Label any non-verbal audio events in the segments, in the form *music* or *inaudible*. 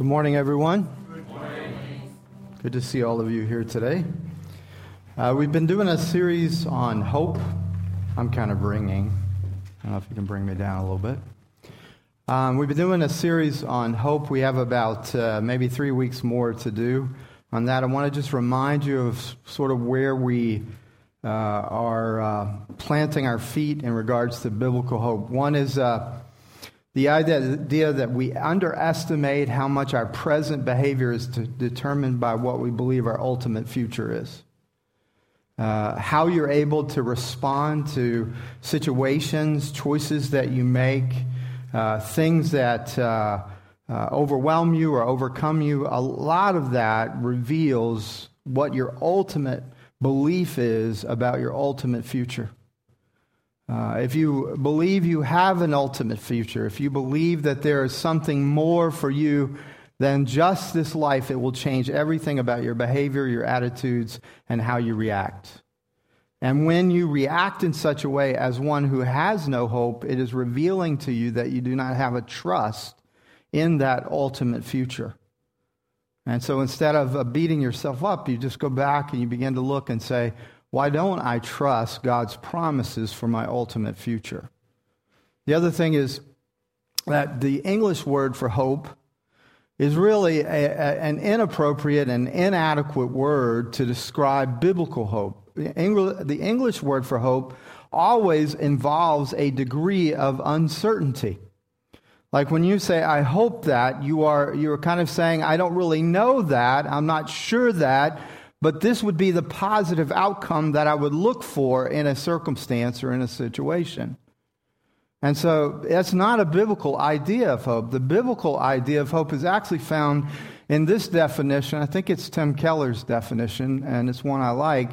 Good morning, everyone. Good morning. Good to see all of you here today. Uh, we've been doing a series on hope. I'm kind of ringing. I don't know if you can bring me down a little bit. Um, we've been doing a series on hope. We have about uh, maybe three weeks more to do on that. I want to just remind you of sort of where we uh, are uh, planting our feet in regards to biblical hope. One is uh, the idea that we underestimate how much our present behavior is determined by what we believe our ultimate future is. Uh, how you're able to respond to situations, choices that you make, uh, things that uh, uh overwhelm you or overcome you, a lot of that reveals what your ultimate belief is about your ultimate future. Uh, if you believe you have an ultimate future, if you believe that there is something more for you than just this life, it will change everything about your behavior, your attitudes, and how you react. And when you react in such a way as one who has no hope, it is revealing to you that you do not have a trust in that ultimate future. And so instead of beating yourself up, you just go back and you begin to look and say, why don't I trust God's promises for my ultimate future? The other thing is that the English word for hope is really a, a, an inappropriate and inadequate word to describe biblical hope. The English word for hope always involves a degree of uncertainty. Like when you say, I hope that, you are, you're kind of saying, I don't really know that, I'm not sure that, but this would be the positive outcome that I would look for in a circumstance or in a situation. And so that's not a biblical idea of hope. The biblical idea of hope is actually found in this definition. I think it's Tim Keller's definition, and it's one I like.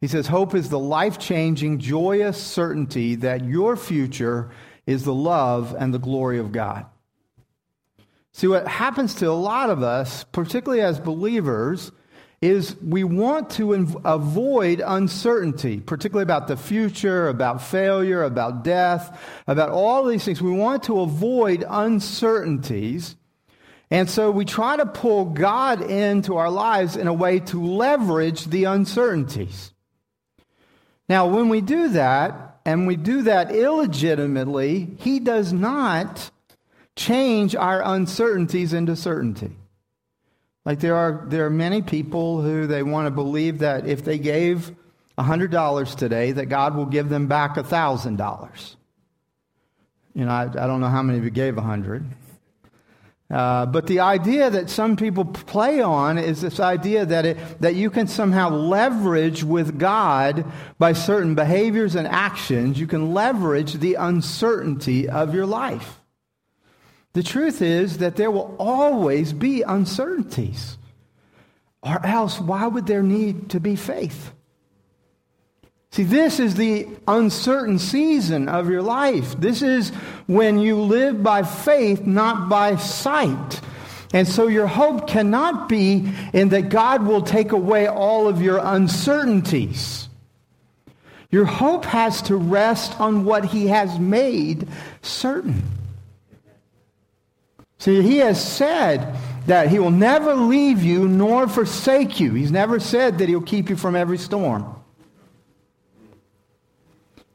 He says, Hope is the life changing, joyous certainty that your future is the love and the glory of God. See, what happens to a lot of us, particularly as believers, is we want to avoid uncertainty, particularly about the future, about failure, about death, about all these things. We want to avoid uncertainties. And so we try to pull God into our lives in a way to leverage the uncertainties. Now, when we do that, and we do that illegitimately, He does not change our uncertainties into certainty. Like there are, there are many people who they want to believe that if they gave $100 today, that God will give them back $1,000. You know, I, I, don't know how many of you gave 100 uh, but the idea that some people play on is this idea that, it, that you can somehow leverage with God by certain behaviors and actions, you can leverage the uncertainty of your life. The truth is that there will always be uncertainties. Or else, why would there need to be faith? See, this is the uncertain season of your life. This is when you live by faith, not by sight. And so your hope cannot be in that God will take away all of your uncertainties. Your hope has to rest on what He has made certain. See, he has said that he will never leave you nor forsake you. He's never said that he'll keep you from every storm.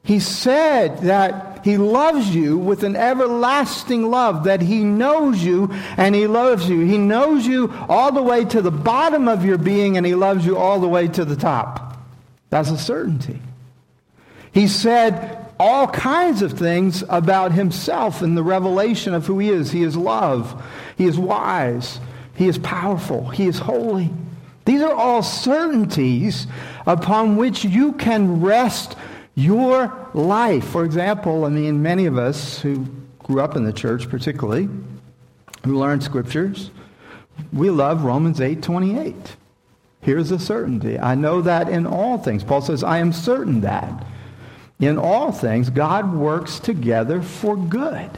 He said that he loves you with an everlasting love, that he knows you and he loves you. He knows you all the way to the bottom of your being and he loves you all the way to the top. That's a certainty. He said all kinds of things about himself in the revelation of who he is. He is love. He is wise. He is powerful. He is holy. These are all certainties upon which you can rest your life. For example, I mean, many of us who grew up in the church, particularly, who learned scriptures, we love Romans 8 28. Here's a certainty. I know that in all things. Paul says, I am certain that in all things, God works together for good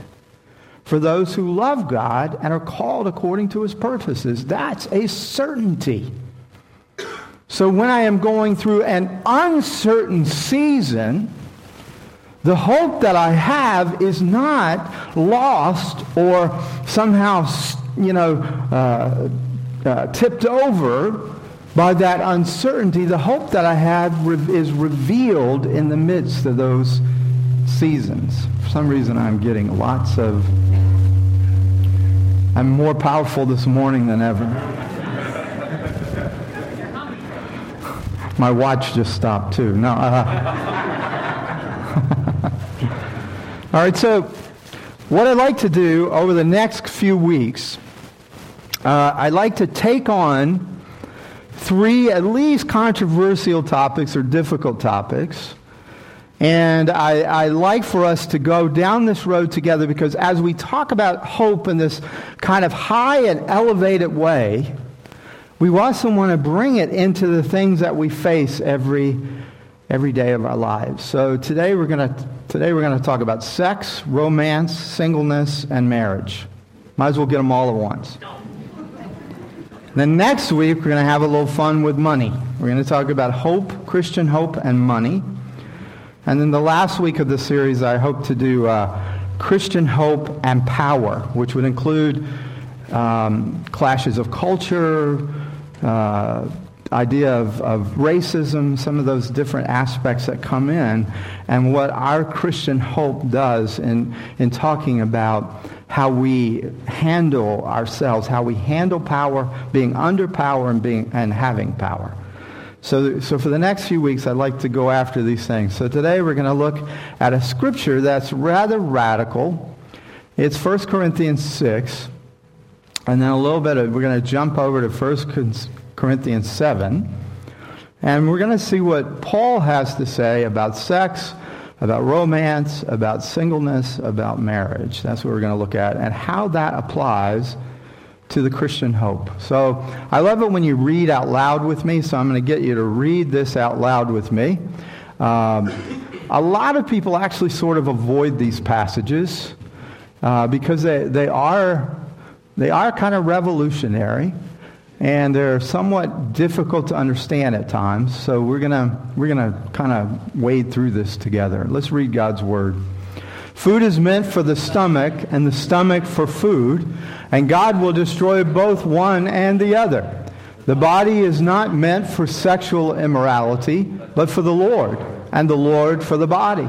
for those who love God and are called according to his purposes. That's a certainty. So when I am going through an uncertain season, the hope that I have is not lost or somehow you know, uh, uh, tipped over by that uncertainty, the hope that I have is revealed in the midst of those seasons. For some reason, I'm getting lots of. I'm more powerful this morning than ever. My watch just stopped too. No. Uh, *laughs* all right, so what I'd like to do over the next few weeks, uh, I'd like to take on three at least controversial topics or difficult topics. And I, I, like for us to go down this road together because as we talk about hope in this kind of high and elevated way, we also want to bring it into the things that we face every, every day of our lives. So today we're going to today we're going to talk about sex, romance, singleness, and marriage. Might as well get them all at once. Then next week, we're going to have a little fun with money. We're going to talk about hope, Christian hope, and money. And then the last week of the series, I hope to do uh, Christian hope and power, which would include um, clashes of culture, uh, idea of, of racism, some of those different aspects that come in, and what our Christian hope does in, in talking about how we handle ourselves, how we handle power, being under power and, being, and having power. So, so for the next few weeks, I'd like to go after these things. So today we're going to look at a scripture that's rather radical. It's 1 Corinthians 6. And then a little bit of, we're going to jump over to 1 Corinthians 7. And we're going to see what Paul has to say about sex, about romance, about singleness, about marriage. That's what we're going to look at, and how that applies to the Christian hope. So I love it when you read out loud with me, so I'm going to get you to read this out loud with me. Um, a lot of people actually sort of avoid these passages uh, because they, they, are, they are kind of revolutionary and they're somewhat difficult to understand at times. So we're gonna we're gonna kind of wade through this together. Let's read God's word. Food is meant for the stomach, and the stomach for food, and God will destroy both one and the other. The body is not meant for sexual immorality, but for the Lord, and the Lord for the body.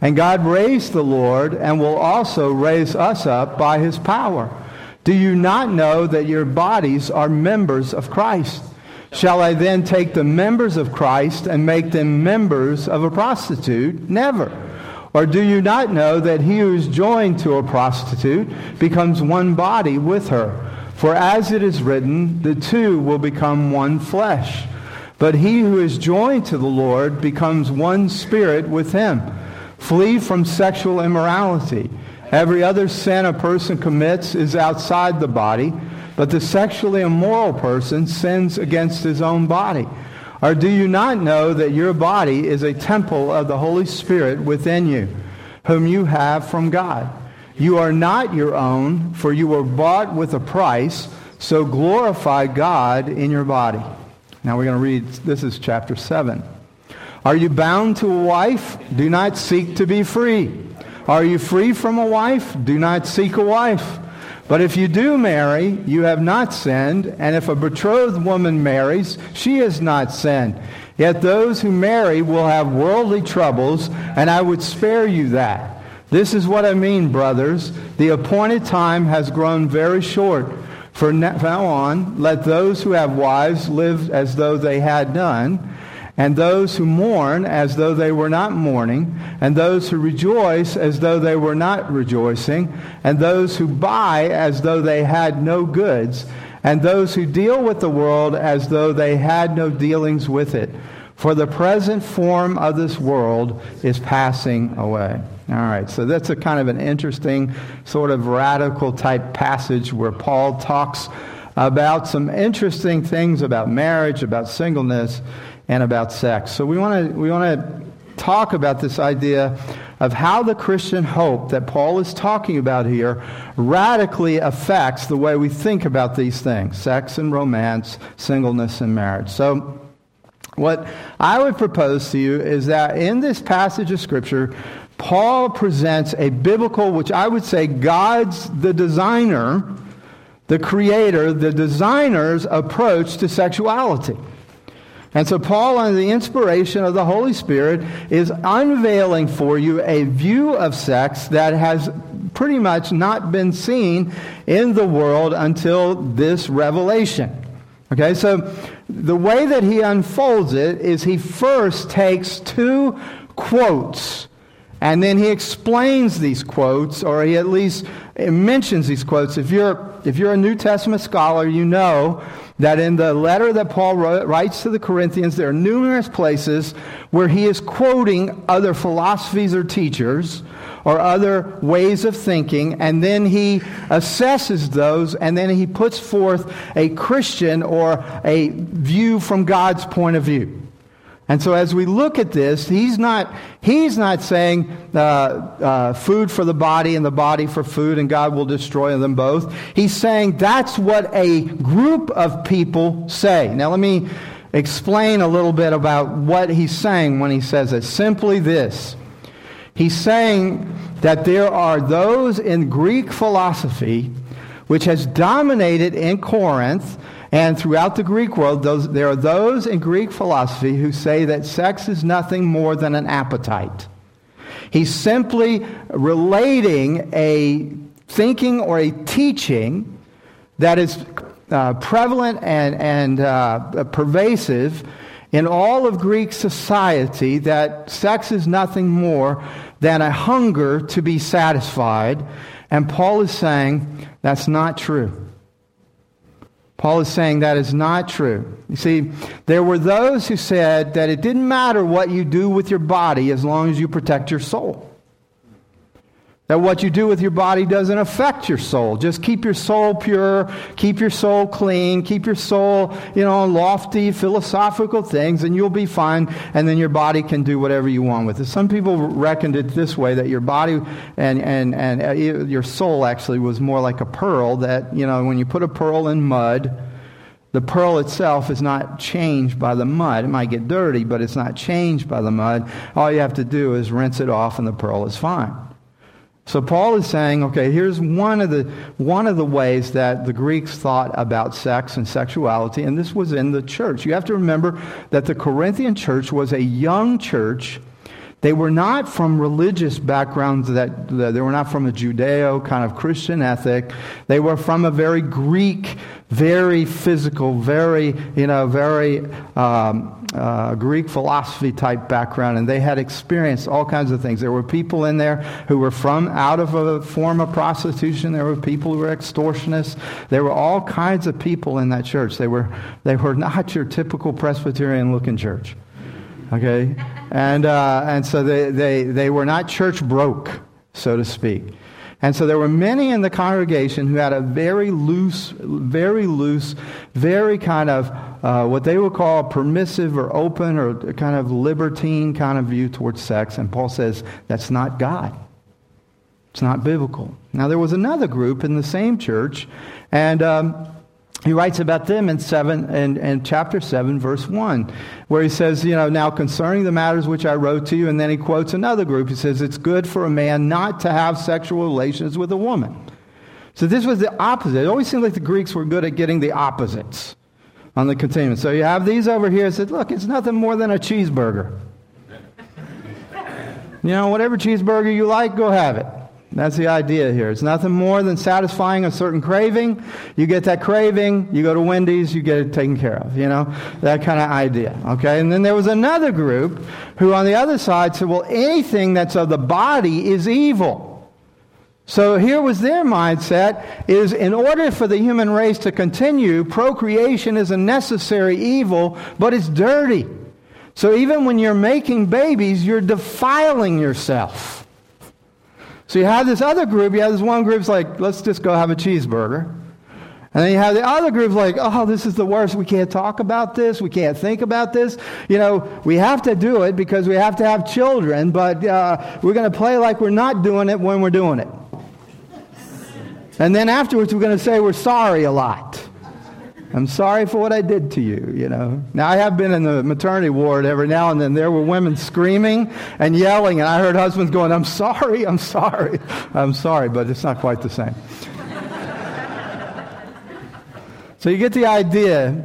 And God raised the Lord and will also raise us up by his power. Do you not know that your bodies are members of Christ? Shall I then take the members of Christ and make them members of a prostitute? Never. Or do you not know that he who is joined to a prostitute becomes one body with her? For as it is written, the two will become one flesh. But he who is joined to the Lord becomes one spirit with him. Flee from sexual immorality. Every other sin a person commits is outside the body, but the sexually immoral person sins against his own body. Or do you not know that your body is a temple of the Holy Spirit within you, whom you have from God? You are not your own, for you were bought with a price, so glorify God in your body. Now we're going to read, this is chapter 7. Are you bound to a wife? Do not seek to be free. Are you free from a wife? Do not seek a wife. But if you do marry, you have not sinned, and if a betrothed woman marries, she has not sinned. Yet those who marry will have worldly troubles, and I would spare you that. This is what I mean, brothers. The appointed time has grown very short. From now on, let those who have wives live as though they had none and those who mourn as though they were not mourning, and those who rejoice as though they were not rejoicing, and those who buy as though they had no goods, and those who deal with the world as though they had no dealings with it. For the present form of this world is passing away. All right, so that's a kind of an interesting, sort of radical type passage where Paul talks about some interesting things about marriage, about singleness and about sex. So we want to we want to talk about this idea of how the Christian hope that Paul is talking about here radically affects the way we think about these things sex and romance, singleness and marriage. So, what I would propose to you is that in this passage of Scripture, Paul presents a biblical, which I would say God's the designer, the creator, the designer's approach to sexuality. And so, Paul, under the inspiration of the Holy Spirit, is unveiling for you a view of sex that has pretty much not been seen in the world until this revelation. Okay, so the way that he unfolds it is he first takes two quotes and then he explains these quotes, or he at least mentions these quotes. If you're, if you're a New Testament scholar, you know that in the letter that Paul writes to the Corinthians, there are numerous places where he is quoting other philosophies or teachers or other ways of thinking, and then he assesses those, and then he puts forth a Christian or a view from God's point of view. And so, as we look at this, he's not, he's not saying uh, uh, food for the body and the body for food, and God will destroy them both. He's saying that's what a group of people say. Now, let me explain a little bit about what he's saying when he says it. Simply this He's saying that there are those in Greek philosophy which has dominated in Corinth and throughout the Greek world, those, there are those in Greek philosophy who say that sex is nothing more than an appetite. He's simply relating a thinking or a teaching that is uh, prevalent and, and uh, pervasive in all of Greek society that sex is nothing more than a hunger to be satisfied. And Paul is saying that's not true. Paul is saying that is not true. You see, there were those who said that it didn't matter what you do with your body as long as you protect your soul. That what you do with your body doesn't affect your soul. Just keep your soul pure, keep your soul clean, keep your soul, you know, lofty philosophical things, and you'll be fine, and then your body can do whatever you want with it. Some people reckoned it this way that your body and, and, and uh, your soul actually was more like a pearl, that, you know, when you put a pearl in mud, the pearl itself is not changed by the mud. It might get dirty, but it's not changed by the mud. All you have to do is rinse it off, and the pearl is fine. So Paul is saying, okay, here's one of the one of the ways that the Greeks thought about sex and sexuality, and this was in the church. You have to remember that the Corinthian church was a young church. They were not from religious backgrounds that, that they were not from a Judeo kind of Christian ethic. They were from a very Greek, very physical, very, you know, very um, uh, Greek philosophy type background, and they had experienced all kinds of things. There were people in there who were from out of a form of prostitution. There were people who were extortionists. There were all kinds of people in that church. They were, they were not your typical Presbyterian looking church. Okay? And, uh, and so they, they, they were not church broke, so to speak. And so there were many in the congregation who had a very loose, very loose, very kind of uh, what they would call permissive or open or kind of libertine kind of view towards sex. And Paul says that's not God. It's not biblical. Now, there was another group in the same church, and um, he writes about them in seven in, in chapter seven, verse one, where he says, you know, now concerning the matters which I wrote to you, and then he quotes another group. He says, it's good for a man not to have sexual relations with a woman. So this was the opposite. It always seemed like the Greeks were good at getting the opposites on the continuum. So you have these over here. Said, look, it's nothing more than a cheeseburger. *laughs* you know, whatever cheeseburger you like, go have it. That's the idea here. It's nothing more than satisfying a certain craving. You get that craving, you go to Wendy's, you get it taken care of, you know? That kind of idea, okay? And then there was another group who on the other side said, well, anything that's of the body is evil. So here was their mindset is in order for the human race to continue, procreation is a necessary evil, but it's dirty. So even when you're making babies, you're defiling yourself. So you have this other group, you have this one group's like, let's just go have a cheeseburger. And then you have the other group like, oh, this is the worst. We can't talk about this. We can't think about this. You know, we have to do it because we have to have children, but uh, we're going to play like we're not doing it when we're doing it. And then afterwards, we're going to say we're sorry a lot. I'm sorry for what I did to you, you know. Now, I have been in the maternity ward every now and then. There were women screaming and yelling, and I heard husbands going, I'm sorry, I'm sorry, I'm sorry, but it's not quite the same. *laughs* So you get the idea.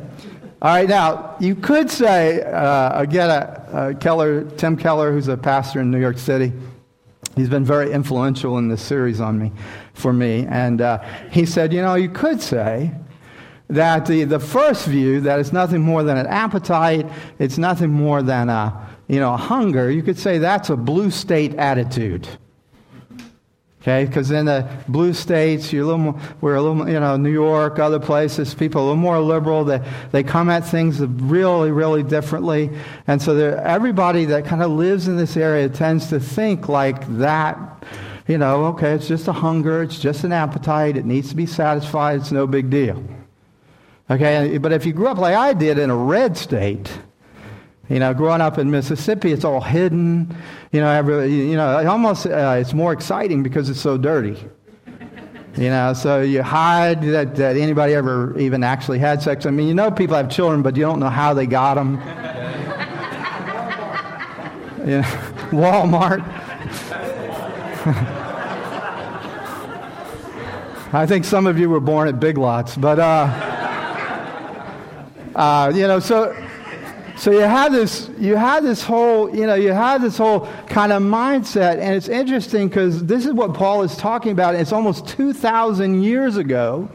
All right, now, you could say, uh, again, uh, uh, Keller, Tim Keller, who's a pastor in New York City, he's been very influential in this series on me, for me. And uh, he said, you know, you could say that the, the first view, that it's nothing more than an appetite, it's nothing more than a, you know, a hunger, you could say that's a blue state attitude. Okay, because in the blue states, you're a little more, we're a little, you know, New York, other places, people are a little more liberal. They, they come at things really, really differently. And so everybody that kind of lives in this area tends to think like that. You know, okay, it's just a hunger, it's just an appetite, it needs to be satisfied, it's no big deal. Okay, but if you grew up like I did in a red state, you know, growing up in Mississippi, it's all hidden. You know, every, you know, almost uh, it's more exciting because it's so dirty. You know, so you hide that, that anybody ever even actually had sex. I mean, you know, people have children, but you don't know how they got them. *laughs* Walmart. *laughs* I think some of you were born at Big Lots, but uh, uh, you know, so so you have this, you have this whole, you know, you have this whole kind of mindset, and it's interesting because this is what Paul is talking about. It's almost 2,000 years ago,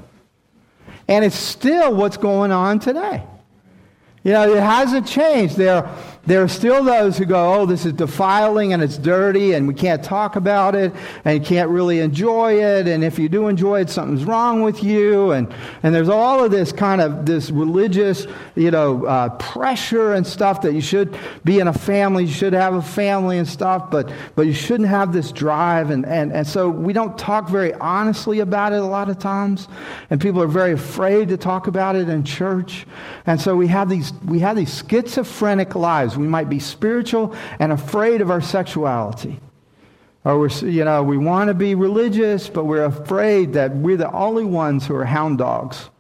and it's still what's going on today. You know, it hasn't changed. There, there are still those who go, oh, this is defiling and it's dirty and we can't talk about it and you can't really enjoy it. And if you do enjoy it, something's wrong with you. And, and there's all of this kind of this religious, you know, uh, pressure and stuff that you should be in a family, you should have a family and stuff, but, but you shouldn't have this drive. And, and, and so we don't talk very honestly about it a lot of times. And people are very afraid to talk about it in church. And so we have these, we have these schizophrenic lives we might be spiritual and afraid of our sexuality. Or we're, you know, we want to be religious, but we're afraid that we're the only ones who are hound dogs.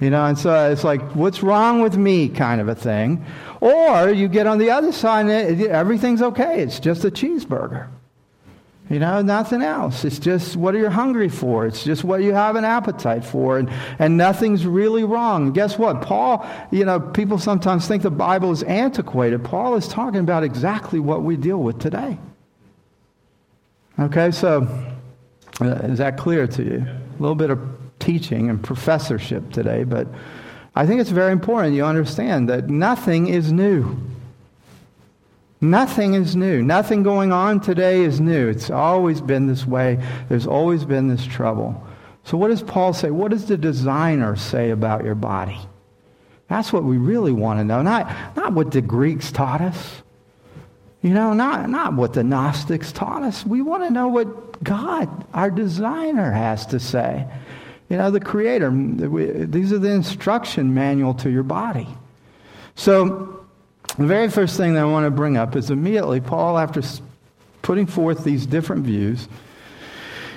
You know, and so it's like, what's wrong with me kind of a thing. Or you get on the other side and everything's okay. It's just a cheeseburger. You know, nothing else. It's just what are you hungry for? It's just what you have an appetite for, and, and nothing's really wrong. Guess what? Paul, you know, people sometimes think the Bible is antiquated. Paul is talking about exactly what we deal with today. Okay, so uh, is that clear to you? A little bit of teaching and professorship today, but I think it's very important you understand that nothing is new. Nothing is new. Nothing going on today is new. It's always been this way. There's always been this trouble. So, what does Paul say? What does the designer say about your body? That's what we really want to know. Not, not what the Greeks taught us. You know, not, not what the Gnostics taught us. We want to know what God, our designer, has to say. You know, the Creator. These are the instruction manual to your body. So, the very first thing that I want to bring up is immediately Paul, after putting forth these different views,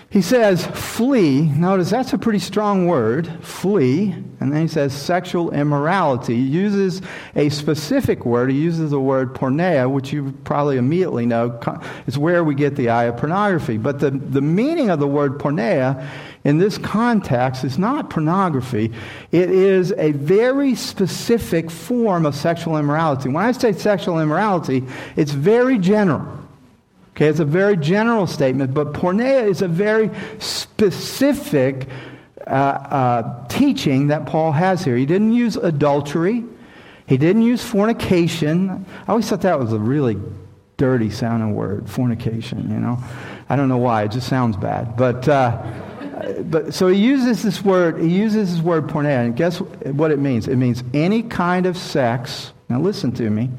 he says, flee. Notice that's a pretty strong word, flee. And then he says sexual immorality. He uses a specific word. He uses the word porneia, which you probably immediately know is where we get the eye of pornography. But the, the meaning of the word porneia in this context is not pornography. It is a very specific form of sexual immorality. When I say sexual immorality, it's very general. Okay, it's a very general statement, but porneia is a very specific uh, uh, teaching that Paul has here. He didn't use adultery, he didn't use fornication. I always thought that was a really dirty sounding word, fornication, you know. I don't know why, it just sounds bad. But, uh, but so he uses this word, he uses this word porneia, and guess what it means? It means any kind of sex. Now listen to me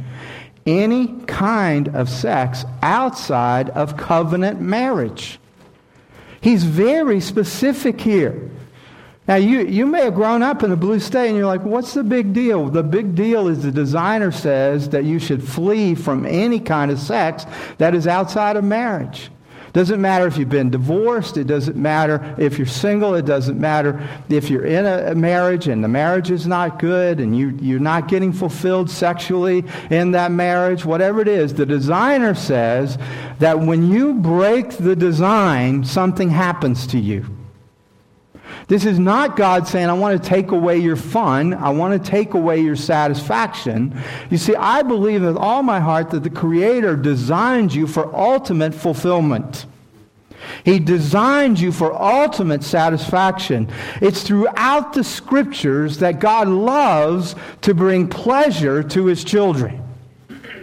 any kind of sex outside of covenant marriage. He's very specific here. Now, you, you may have grown up in a blue state and you're like, what's the big deal? The big deal is the designer says that you should flee from any kind of sex that is outside of marriage. Doesn't matter if you've been divorced. It doesn't matter if you're single. It doesn't matter if you're in a marriage and the marriage is not good and you, you're not getting fulfilled sexually in that marriage. Whatever it is, the designer says that when you break the design, something happens to you. This is not God saying, I want to take away your fun. I want to take away your satisfaction. You see, I believe with all my heart that the Creator designed you for ultimate fulfillment. He designed you for ultimate satisfaction. It's throughout the scriptures that God loves to bring pleasure to his children.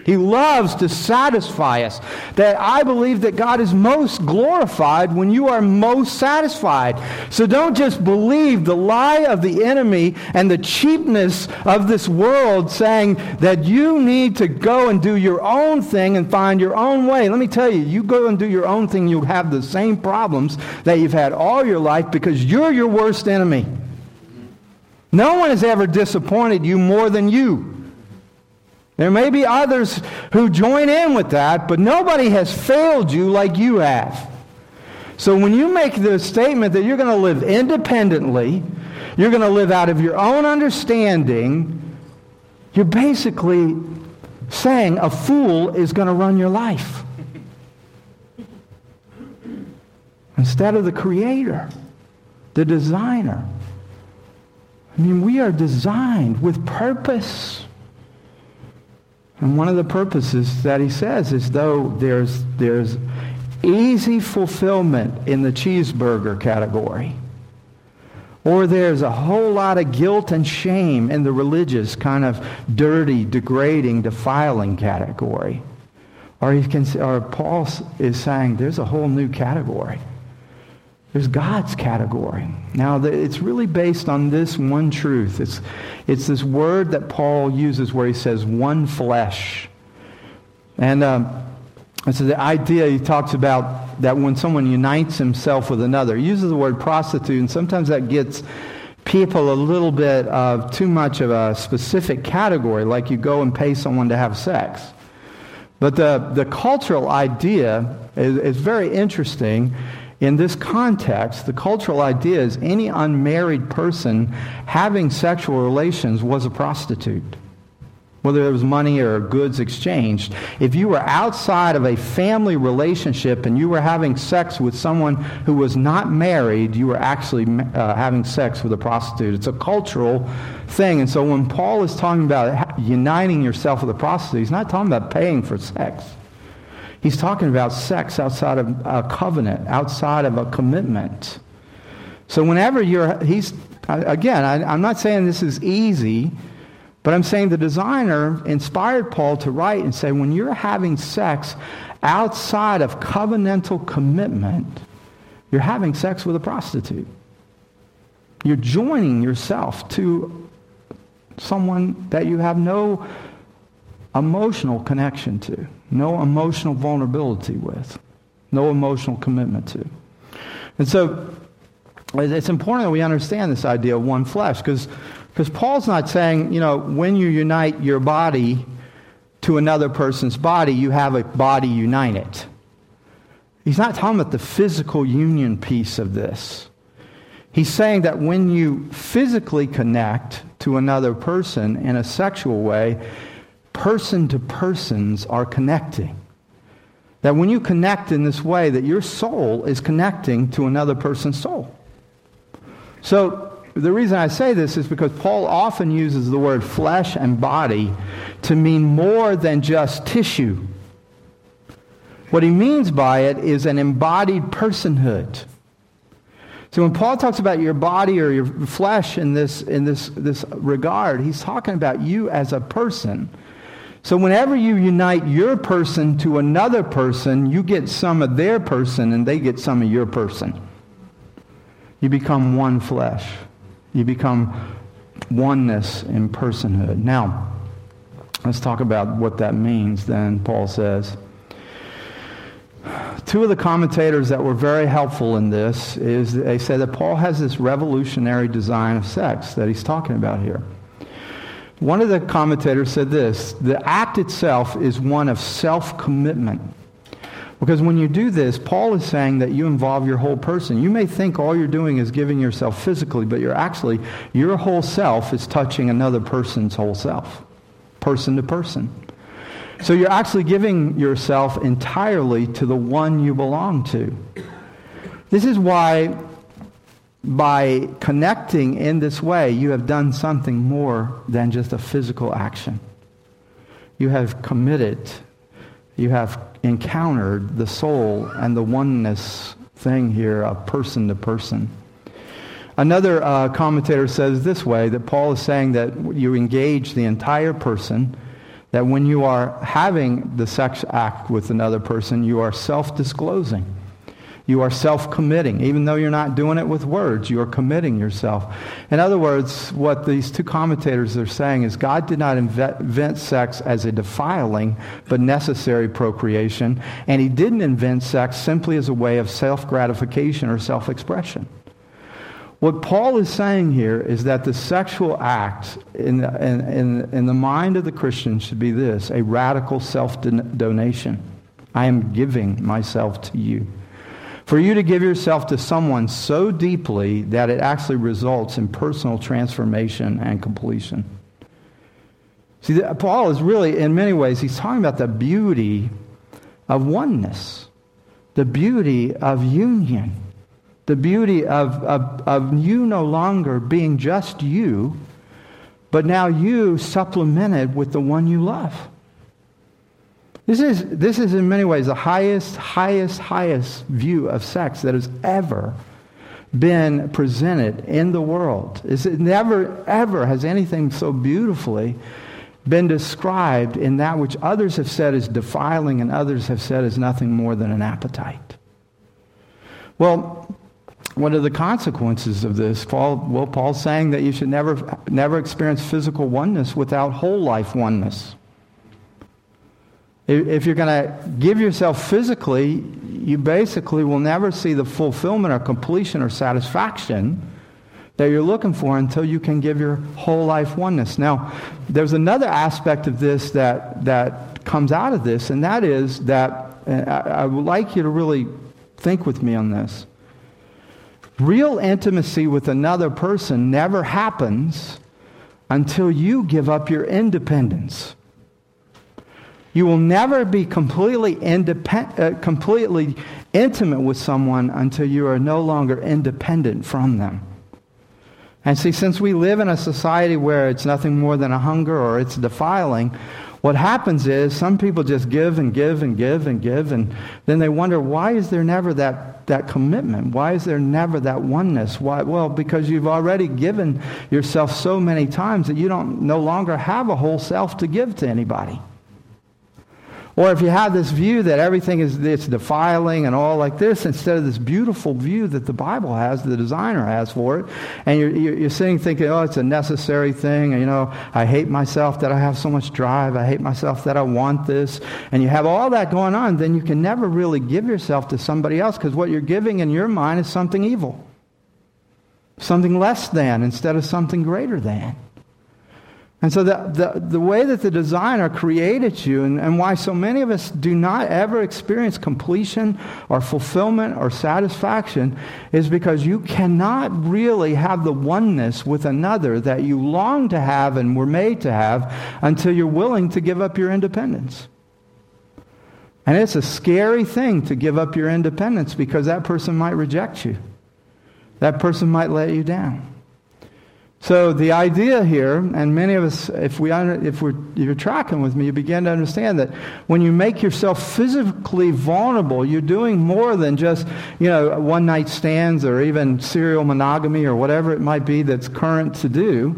He loves to satisfy us. That I believe that God is most glorified when you are most satisfied. So don't just believe the lie of the enemy and the cheapness of this world saying that you need to go and do your own thing and find your own way. Let me tell you, you go and do your own thing, you'll have the same problems that you've had all your life because you're your worst enemy. No one has ever disappointed you more than you. There may be others who join in with that, but nobody has failed you like you have. So when you make the statement that you're going to live independently, you're going to live out of your own understanding, you're basically saying a fool is going to run your life. Instead of the creator, the designer. I mean, we are designed with purpose. And one of the purposes that he says is though there's, there's easy fulfillment in the cheeseburger category, or there's a whole lot of guilt and shame in the religious, kind of dirty, degrading, defiling category. Or, he can, or Paul is saying there's a whole new category. There's God's category. Now, it's really based on this one truth. It's, it's this word that Paul uses where he says, one flesh. And um, so the idea he talks about that when someone unites himself with another, he uses the word prostitute, and sometimes that gets people a little bit of too much of a specific category, like you go and pay someone to have sex. But the, the cultural idea is, is very interesting in this context, the cultural idea is any unmarried person having sexual relations was a prostitute. Whether there was money or goods exchanged. If you were outside of a family relationship and you were having sex with someone who was not married, you were actually uh, having sex with a prostitute. It's a cultural thing. And so when Paul is talking about uniting yourself with a prostitute, he's not talking about paying for sex. He's talking about sex outside of a covenant, outside of a commitment. So whenever you're, he's, again, I, I'm not saying this is easy, but I'm saying the designer inspired Paul to write and say, when you're having sex outside of covenantal commitment, you're having sex with a prostitute. You're joining yourself to someone that you have no emotional connection to, no emotional vulnerability with, no emotional commitment to. And so it's important that we understand this idea of one flesh because Paul's not saying, you know, when you unite your body to another person's body, you have a body united. He's not talking about the physical union piece of this. He's saying that when you physically connect to another person in a sexual way, person to persons are connecting. That when you connect in this way, that your soul is connecting to another person's soul. So the reason I say this is because Paul often uses the word flesh and body to mean more than just tissue. What he means by it is an embodied personhood. So when Paul talks about your body or your flesh in this, in this, this regard, he's talking about you as a person so whenever you unite your person to another person, you get some of their person and they get some of your person. You become one flesh. You become oneness in personhood. Now, let's talk about what that means then, Paul says. Two of the commentators that were very helpful in this is they say that Paul has this revolutionary design of sex that he's talking about here. One of the commentators said this the act itself is one of self commitment. Because when you do this, Paul is saying that you involve your whole person. You may think all you're doing is giving yourself physically, but you're actually, your whole self is touching another person's whole self, person to person. So you're actually giving yourself entirely to the one you belong to. This is why by connecting in this way, you have done something more than just a physical action. You have committed, you have encountered the soul and the oneness thing here of person to person. Another uh, commentator says this way that Paul is saying that you engage the entire person, that when you are having the sex act with another person, you are self disclosing. You are self committing. Even though you're not doing it with words, you are committing yourself. In other words, what these two commentators are saying is God did not invent sex as a defiling but necessary procreation, and He didn't invent sex simply as a way of self gratification or self expression. What Paul is saying here is that the sexual act in the, in, in, in the mind of the Christian should be this a radical self donation. I am giving myself to you. For you to give yourself to someone so deeply that it actually results in personal transformation and completion. See, Paul is really, in many ways, he's talking about the beauty of oneness, the beauty of union, the beauty of, of, of you no longer being just you, but now you supplemented with the one you love. This is, this is in many ways the highest, highest, highest view of sex that has ever been presented in the world. Is it never, ever has anything so beautifully been described in that which others have said is defiling and others have said is nothing more than an appetite. Well, what are the consequences of this? Paul, well, Paul's saying that you should never, never experience physical oneness without whole life oneness. If you're going to give yourself physically, you basically will never see the fulfillment or completion or satisfaction that you're looking for until you can give your whole life oneness. Now, there's another aspect of this that, that comes out of this, and that is that uh, I, I would like you to really think with me on this. Real intimacy with another person never happens until you give up your independence. You will never be completely, uh, completely intimate with someone until you are no longer independent from them. And see, since we live in a society where it's nothing more than a hunger or it's defiling, what happens is some people just give and give and give and give, and then they wonder, why is there never that, that commitment? Why is there never that oneness? Why? Well, because you've already given yourself so many times that you don't no longer have a whole self to give to anybody. Or if you have this view that everything is it's defiling and all like this, instead of this beautiful view that the Bible has, the designer has for it, and you're, you're sitting thinking, oh, it's a necessary thing, and you know, I hate myself that I have so much drive, I hate myself that I want this, and you have all that going on, then you can never really give yourself to somebody else because what you're giving in your mind is something evil, something less than instead of something greater than. And so, the, the, the, way that the designer created you, and, and why so many of us do not ever experience completion or fulfillment or satisfaction, is because you cannot really have the oneness with another that you long to have and were made to have until you're willing to give up your independence. And it's a scary thing to give up your independence because that person might reject you, that person might let you down. So the idea here, and many of us, if, we, if, we're, if you're tracking with me, you begin to understand that when you make yourself physically vulnerable, you're doing more than just, you know, one night stands or even serial monogamy or whatever it might be that's current to do.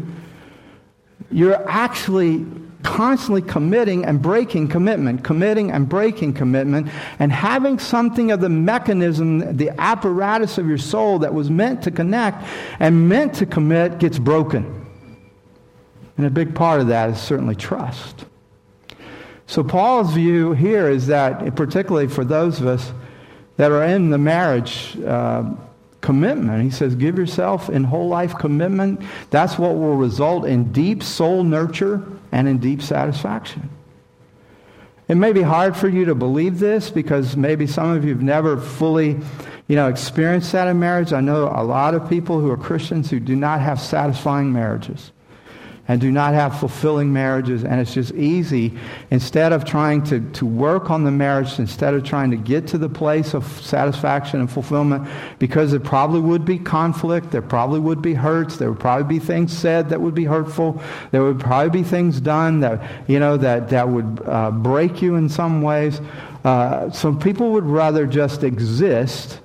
You're actually constantly committing and breaking commitment, committing and breaking commitment, and having something of the mechanism, the apparatus of your soul that was meant to connect and meant to commit gets broken. And a big part of that is certainly trust. So, Paul's view here is that, particularly for those of us that are in the marriage uh, commitment. He says, give yourself in whole life commitment. That's what will result in deep soul nurture and in deep satisfaction. It may be hard for you to believe this because maybe some of you have never fully, you know, experienced that in marriage. I know a lot of people who are Christians who do not have satisfying marriages. And do not have fulfilling marriages. And it's just easy, instead of trying to, to work on the marriage, instead of trying to get to the place of satisfaction and fulfillment, because there probably would be conflict, there probably would be hurts, there would probably be things said that would be hurtful, there would probably be things done that, you know, that, that would uh, break you in some ways. Uh, so people would rather just exist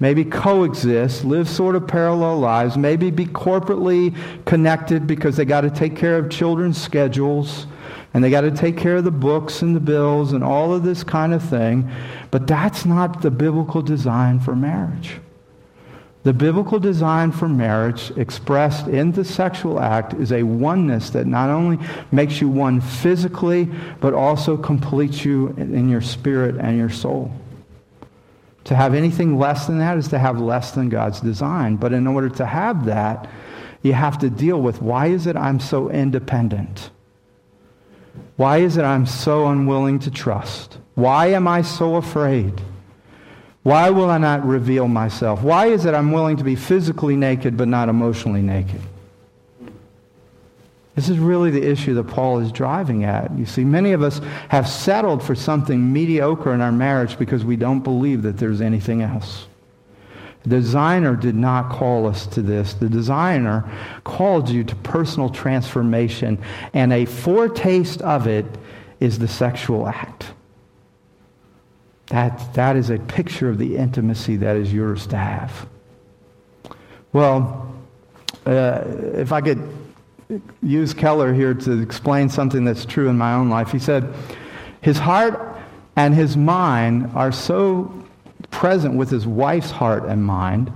maybe coexist, live sort of parallel lives, maybe be corporately connected because they got to take care of children's schedules and they got to take care of the books and the bills and all of this kind of thing. But that's not the biblical design for marriage. The biblical design for marriage expressed in the sexual act is a oneness that not only makes you one physically, but also completes you in your spirit and your soul. To have anything less than that is to have less than God's design. But in order to have that, you have to deal with why is it I'm so independent? Why is it I'm so unwilling to trust? Why am I so afraid? Why will I not reveal myself? Why is it I'm willing to be physically naked but not emotionally naked? This is really the issue that Paul is driving at. You see, many of us have settled for something mediocre in our marriage because we don't believe that there's anything else. The designer did not call us to this. The designer called you to personal transformation, and a foretaste of it is the sexual act. That, that is a picture of the intimacy that is yours to have. Well, uh, if I could use Keller here to explain something that's true in my own life. He said, His heart and his mind are so present with his wife's heart and mind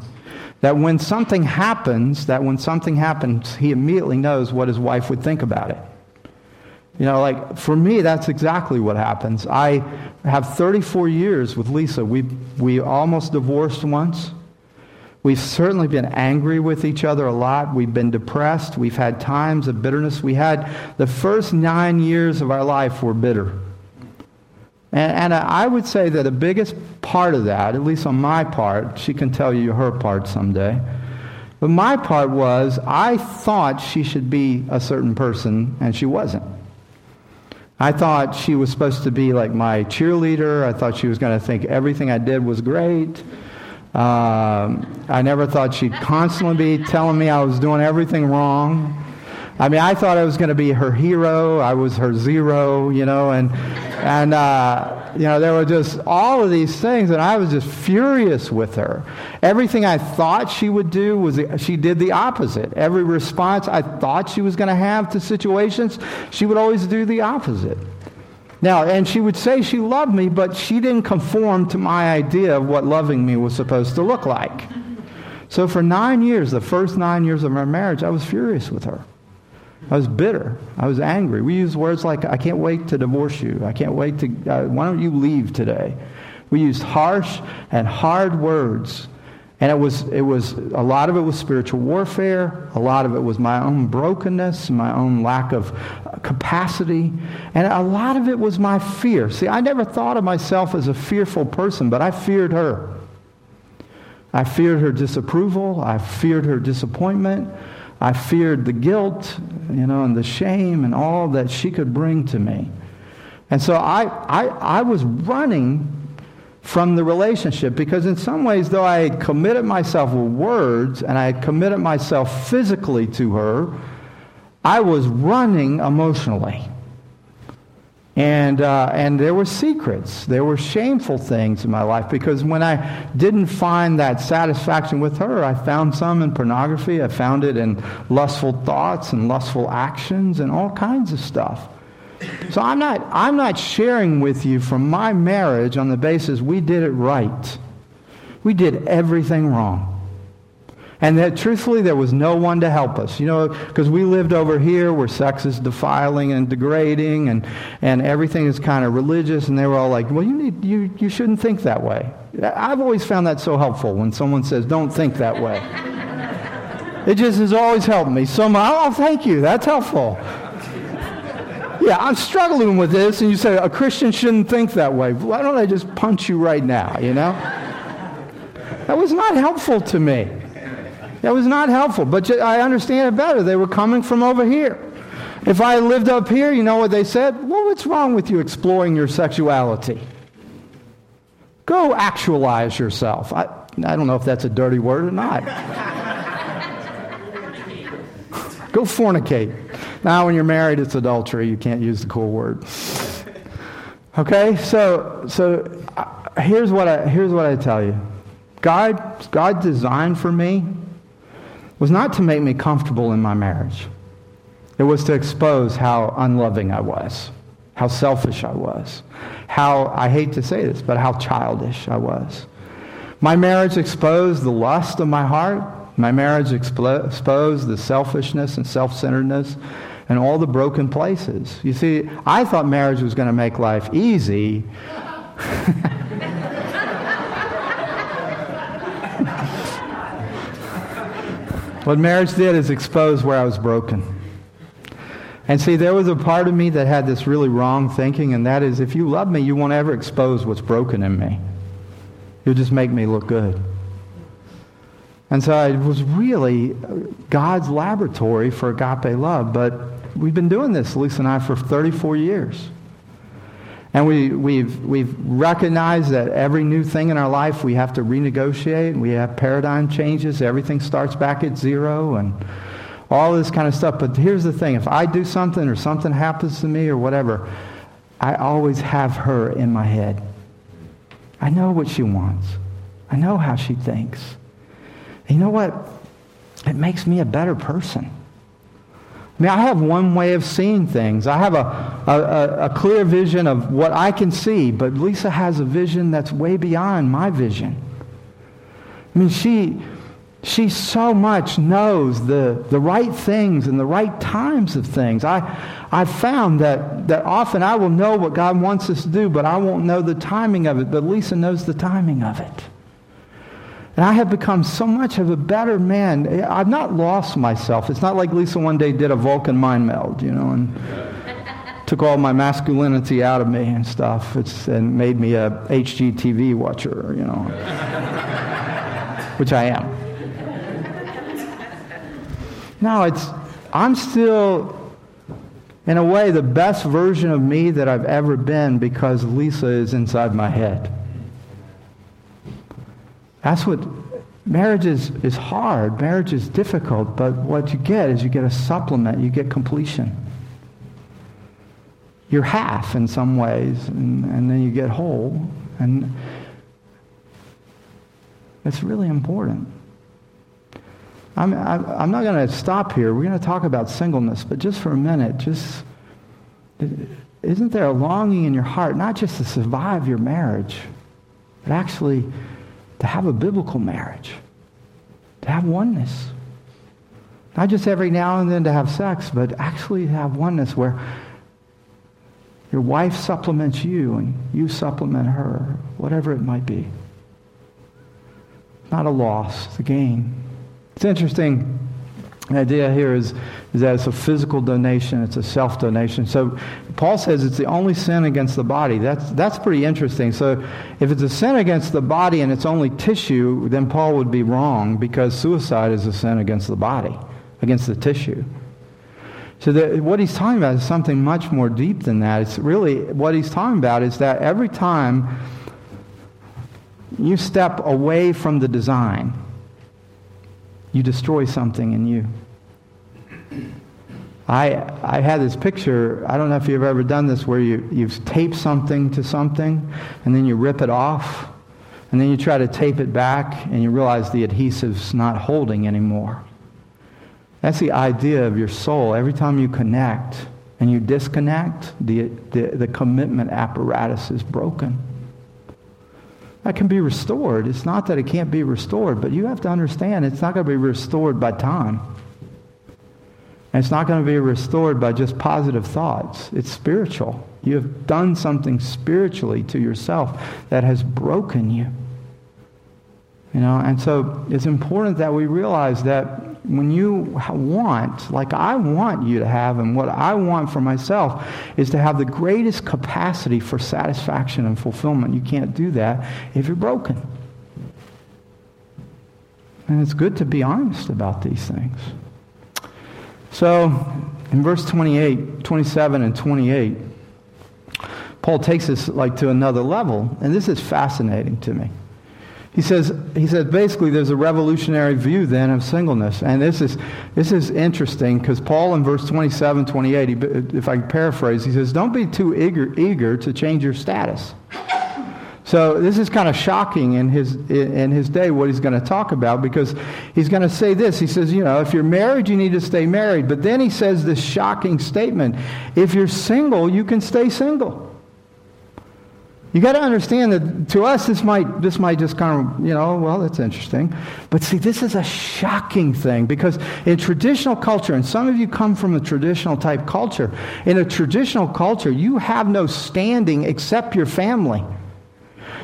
that when something happens, that when something happens, he immediately knows what his wife would think about it. You know, like for me, that's exactly what happens. I have 34 years with Lisa. We, we almost divorced once. We've certainly been angry with each other a lot. We've been depressed. We've had times of bitterness. We had the first nine years of our life were bitter. And, and I would say that the biggest part of that, at least on my part, she can tell you her part someday. But my part was I thought she should be a certain person, and she wasn't. I thought she was supposed to be like my cheerleader. I thought she was going to think everything I did was great. Um, I never thought she'd constantly be telling me I was doing everything wrong. I mean, I thought I was going to be her hero. I was her zero, you know, and and uh, you know there were just all of these things, and I was just furious with her. Everything I thought she would do was she did the opposite. Every response I thought she was going to have to situations, she would always do the opposite. Now, and she would say she loved me, but she didn't conform to my idea of what loving me was supposed to look like. So for nine years, the first nine years of our marriage, I was furious with her. I was bitter. I was angry. We used words like, I can't wait to divorce you. I can't wait to, uh, why don't you leave today? We used harsh and hard words and it was, it was, a lot of it was spiritual warfare. A lot of it was my own brokenness, my own lack of uh, capacity. And a lot of it was my fear. See, I never thought of myself as a fearful person, but I feared her. I feared her disapproval. I feared her disappointment. I feared the guilt, you know, and the shame and all that she could bring to me. And so I, I, I was running from the relationship because in some ways though i had committed myself with words and i had committed myself physically to her i was running emotionally. And, uh, and there were secrets there were shameful things in my life because when i didn't find that satisfaction with her i found some in pornography i found it in lustful thoughts and lustful actions and all kinds of stuff so I'm not, I'm not sharing with you from my marriage on the basis we did it right. We did everything wrong. And that truthfully, there was no one to help us. You know, because we lived over here where sex is defiling and degrading and, and everything is kind of religious. And they were all like, well, you, need, you, you shouldn't think that way. I've always found that so helpful when someone says, don't think that way. *laughs* it just has always helped me. So, oh, thank you. That's helpful yeah, I'm struggling with this, and you say a Christian shouldn't think that way. Why don't I just punch you right now, you know? That was not helpful to me. That was not helpful, but I understand it better. They were coming from over here. If I lived up here, you know what they said? Well, what's wrong with you exploring your sexuality? Go actualize yourself. I, I don't know if that's a dirty word or not. Go fornicate. Now, when you're married, it's adultery. You can't use the cool word. Okay, so so uh, here's what I here's what I tell you. God God designed for me was not to make me comfortable in my marriage. It was to expose how unloving I was, how selfish I was, how I hate to say this, but how childish I was. My marriage exposed the lust of my heart. My marriage exposed the selfishness and self-centeredness and all the broken places. You see, I thought marriage was going to make life easy. *laughs* what marriage did is expose where I was broken. And see, there was a part of me that had this really wrong thinking, and that is if you love me, you won't ever expose what's broken in me. You'll just make me look good. And so it was really God's laboratory for agape love. But we've been doing this, Lisa and I, for 34 years. And we, we've, we've recognized that every new thing in our life we have to renegotiate. We have paradigm changes. Everything starts back at zero and all this kind of stuff. But here's the thing if I do something or something happens to me or whatever, I always have her in my head. I know what she wants, I know how she thinks. And you know what? It makes me a better person. I mean, I have one way of seeing things. I have a, a, a, clear vision of what I can see, but Lisa has a vision that's way beyond my vision. I mean, she, she so much knows the, the right things and the right times of things. I, I've found that, that often I will know what God wants us to do, but I won't know the timing of it. But Lisa knows the timing of it. And I have become so much of a better man. I've not lost myself. It's not like Lisa one day did a Vulcan mind meld, you know, and took all my masculinity out of me and stuff. It's, and made me a HGTV watcher, you know, which I am. No, it's, I'm still, in a way, the best version of me that I've ever been because Lisa is inside my head. That's what marriage is, is hard. Marriage is difficult, but what you get is you get a supplement, you get completion. You're half in some ways, and, and then you get whole. And it's really important. I'm, I'm not going to stop here. We're going to talk about singleness, but just for a minute, just isn't there a longing in your heart, not just to survive your marriage, but actually to have a biblical marriage, to have oneness. Not just every now and then to have sex, but actually to have oneness where your wife supplements you and you supplement her, whatever it might be. Not a loss, it's a gain. It's interesting the idea here is, is that it's a physical donation, it's a self donation. So Paul says it's the only sin against the body. That's, that's pretty interesting. So if it's a sin against the body and it's only tissue, then Paul would be wrong because suicide is a sin against the body, against the tissue. So that what he's talking about is something much more deep than that. It's really what he's talking about is that every time you step away from the design, you destroy something in you. I, I had this picture, I don't know if you've ever done this, where you, you've taped something to something and then you rip it off and then you try to tape it back and you realize the adhesive's not holding anymore. That's the idea of your soul. Every time you connect and you disconnect, the, the, the commitment apparatus is broken that can be restored. It's not that it can't be restored, but you have to understand it's not going to be restored by time. And it's not going to be restored by just positive thoughts. It's spiritual. You have done something spiritually to yourself that has broken you. You know, and so it's important that we realize that when you want, like I want you to have, and what I want for myself, is to have the greatest capacity for satisfaction and fulfillment. You can't do that if you're broken. And it's good to be honest about these things. So, in verse 28, 27, and 28, Paul takes us like to another level, and this is fascinating to me. He says, he says basically there's a revolutionary view then of singleness. And this is, this is interesting because Paul in verse 27, 28, he, if I can paraphrase, he says, don't be too eager, eager to change your status. So this is kind of shocking in his, in his day what he's going to talk about because he's going to say this. He says, you know, if you're married, you need to stay married. But then he says this shocking statement. If you're single, you can stay single. You got to understand that to us this might this might just kind of you know well that's interesting, but see this is a shocking thing because in traditional culture and some of you come from a traditional type culture in a traditional culture you have no standing except your family.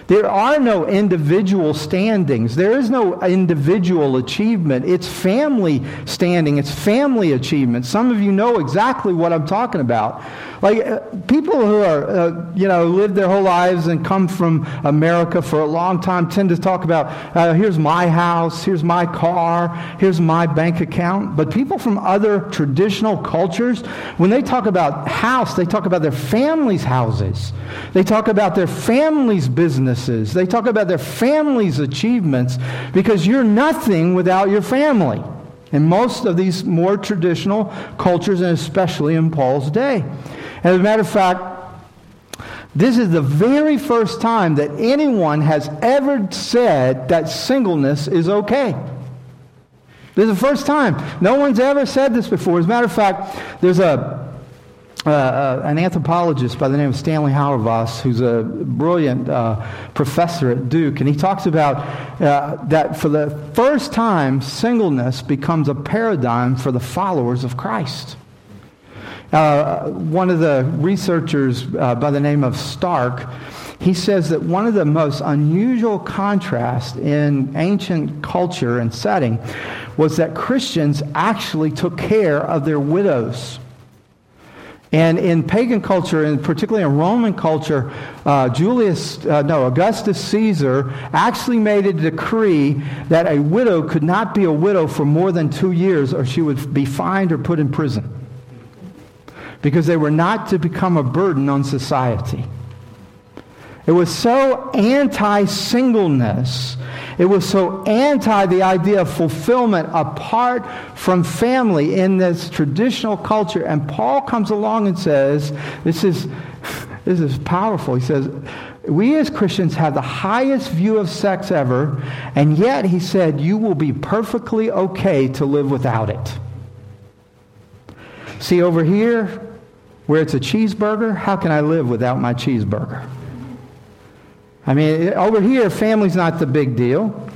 There are no individual standings. There is no individual achievement. It's family standing. It's family achievement. Some of you know exactly what I'm talking about. Like uh, people who are, uh, you know, live their whole lives and come from America for a long time tend to talk about, uh, here's my house, here's my car, here's my bank account. But people from other traditional cultures, when they talk about house, they talk about their family's houses. They talk about their family's businesses. They talk about their family's achievements because you're nothing without your family in most of these more traditional cultures, and especially in Paul's day. As a matter of fact, this is the very first time that anyone has ever said that singleness is okay. This is the first time. No one's ever said this before. As a matter of fact, there's a, uh, uh, an anthropologist by the name of Stanley Hauerwas, who's a brilliant uh, professor at Duke, and he talks about uh, that for the first time, singleness becomes a paradigm for the followers of Christ. Uh, one of the researchers uh, by the name of Stark, he says that one of the most unusual contrasts in ancient culture and setting was that Christians actually took care of their widows. And in pagan culture, and particularly in Roman culture, uh, Julius, uh, no, Augustus Caesar actually made a decree that a widow could not be a widow for more than two years or she would be fined or put in prison because they were not to become a burden on society. It was so anti singleness. It was so anti the idea of fulfillment apart from family in this traditional culture. And Paul comes along and says, This is, this is powerful. He says, We as Christians have the highest view of sex ever, and yet, he said, you will be perfectly okay to live without it. See, over here, where it's a cheeseburger, how can I live without my cheeseburger? I mean, over here, family's not the big deal,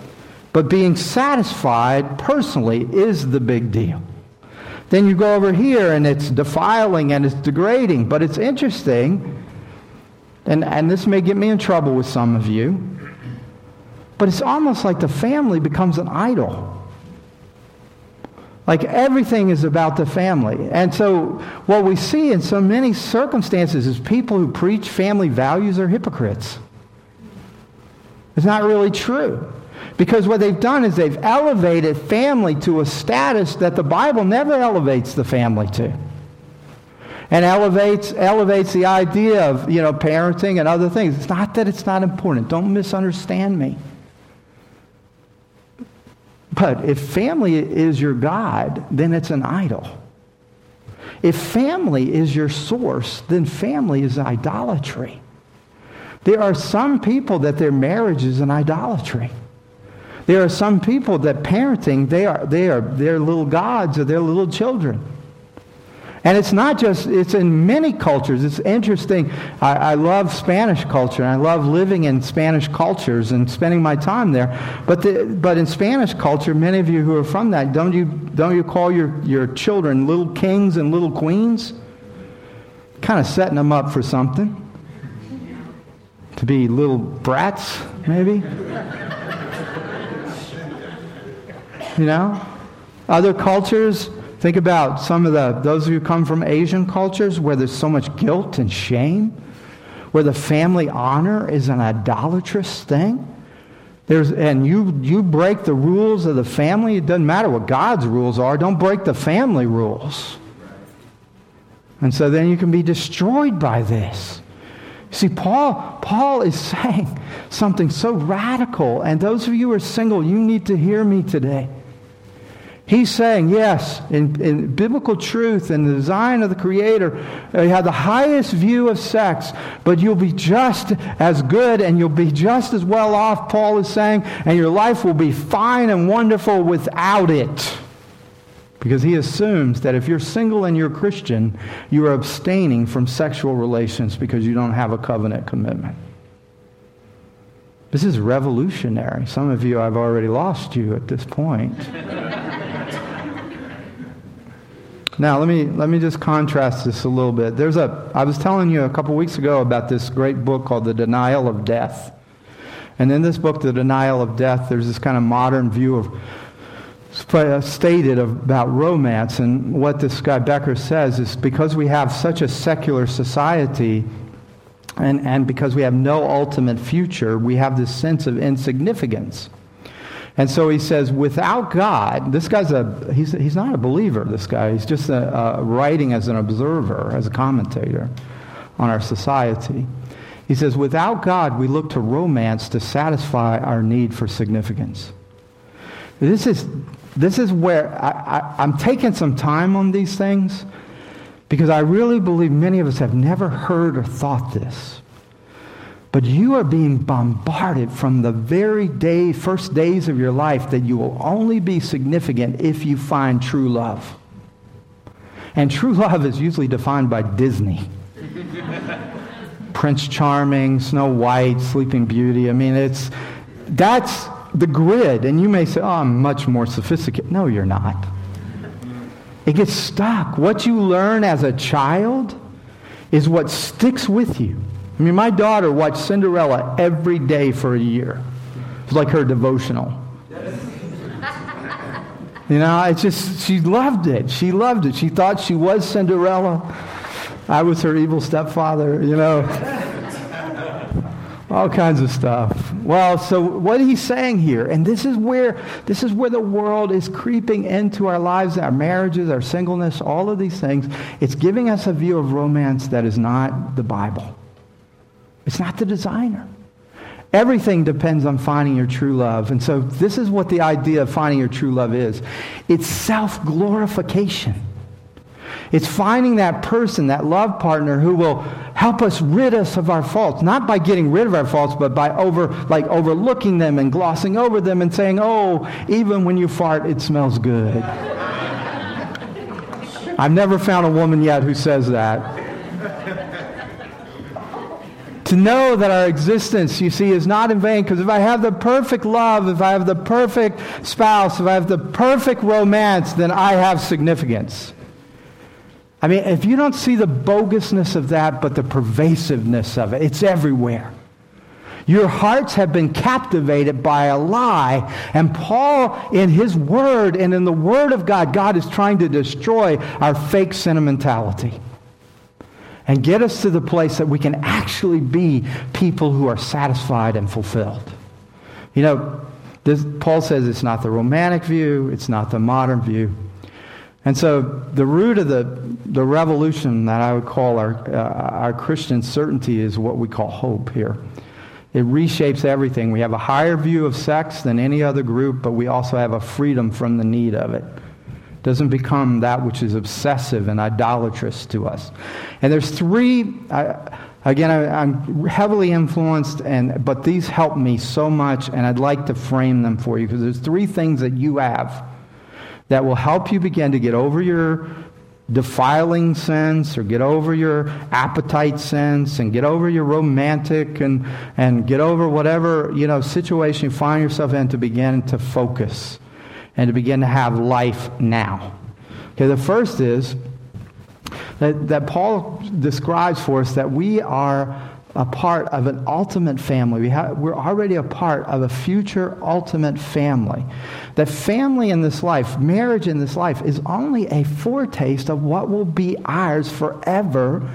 but being satisfied personally is the big deal. Then you go over here and it's defiling and it's degrading, but it's interesting, and, and this may get me in trouble with some of you, but it's almost like the family becomes an idol. Like everything is about the family. And so what we see in so many circumstances is people who preach family values are hypocrites. It's not really true. Because what they've done is they've elevated family to a status that the Bible never elevates the family to. And elevates, elevates the idea of, you know, parenting and other things. It's not that it's not important. Don't misunderstand me. But if family is your God, then it's an idol. If family is your source, then family is idolatry. There are some people that their marriage is an idolatry. There are some people that parenting, they are, they are their little gods or their little children. And it's not just, it's in many cultures. It's interesting. I, I, love Spanish culture. I love living in Spanish cultures and spending my time there. But, the, but in Spanish culture, many of you who are from that, don't you, don't you call your, your children little kings and little queens? Kind of setting them up for something. To be little brats, maybe? you know? Other cultures, Think about some of the, those of you who come from Asian cultures where there's so much guilt and shame, where the family honor is an idolatrous thing. There's, and you, you break the rules of the family, it doesn't matter what God's rules are, don't break the family rules. And so then you can be destroyed by this. See, Paul, Paul is *laughs* saying something so radical, and those of you who are single, you need to hear me today. He's saying, yes, in, in, biblical truth and the design of the Creator, uh, you have the highest view of sex, but you'll be just as good and you'll be just as well off, Paul is saying, and your life will be fine and wonderful without it. Because he assumes that if you're single and you're Christian, you are abstaining from sexual relations because you don't have a covenant commitment. This is revolutionary. Some of you, I've already lost you at this point. Now, let me, let me just contrast this a little bit. There's a, I was telling you a couple weeks ago about this great book called The Denial of Death. And in this book, The Denial of Death, there's this kind of modern view of stated about romance. And what this guy Becker says is because we have such a secular society and, and because we have no ultimate future, we have this sense of insignificance. And so he says, without God, this guy's a, he's, he's not a believer, this guy. He's just a, a writing as an observer, as a commentator on our society. He says, without God, we look to romance to satisfy our need for significance. This is, this is where I, I, I'm taking some time on these things because I really believe many of us have never heard or thought this. But you are being bombarded from the very day, first days of your life that you will only be significant if you find true love. And true love is usually defined by Disney. *laughs* Prince Charming, Snow White, Sleeping Beauty. I mean, it's that's the grid. And you may say, oh, I'm much more sophisticated. No, you're not. It gets stuck. What you learn as a child is what sticks with you. I mean, my daughter watched Cinderella every day for a year. It was like her devotional. You know, it's just, she loved it. She loved it. She thought she was Cinderella. I was her evil stepfather, you know. All kinds of stuff. Well, so what he's saying here, and this is where this is where the world is creeping into our lives, our marriages, our singleness, all of these things. It's giving us a view of romance that is not the Bible. It's not the designer. Everything depends on finding your true love. And so, this is what the idea of finding your true love is it's self glorification. It's finding that person, that love partner who will help us rid us of our faults, not by getting rid of our faults, but by over like overlooking them and glossing over them and saying, "Oh, even when you fart, it smells good." *laughs* I've never found a woman yet who says that to know that our existence, you see, is not in vain. Because if I have the perfect love, if I have the perfect spouse, if I have the perfect romance, then I have significance. I mean, if you don't see the bogusness of that, but the pervasiveness of it, it's everywhere. Your hearts have been captivated by a lie. And Paul, in his word and in the word of God, God is trying to destroy our fake sentimentality and get us to the place that we can actually be people who are satisfied and fulfilled. You know, this, Paul says it's not the romantic view, it's not the modern view. And so the root of the, the revolution that I would call our, uh, our Christian certainty is what we call hope here. It reshapes everything. We have a higher view of sex than any other group, but we also have a freedom from the need of it doesn't become that which is obsessive and idolatrous to us. And there's three, I, again, I, am heavily influenced, and, but these help me so much, and I'd like to frame them for you because there's three things that you have that will help you begin to get over your defiling sense or get over your appetite sense and get over your romantic and, and get over whatever you know situation you find yourself in to begin to focus and to begin to have life now. Okay, the first is that, that Paul describes for us that we are a part of an ultimate family. We have, we're already a part of a future ultimate family. That family in this life, marriage in this life, is only a foretaste of what will be ours forever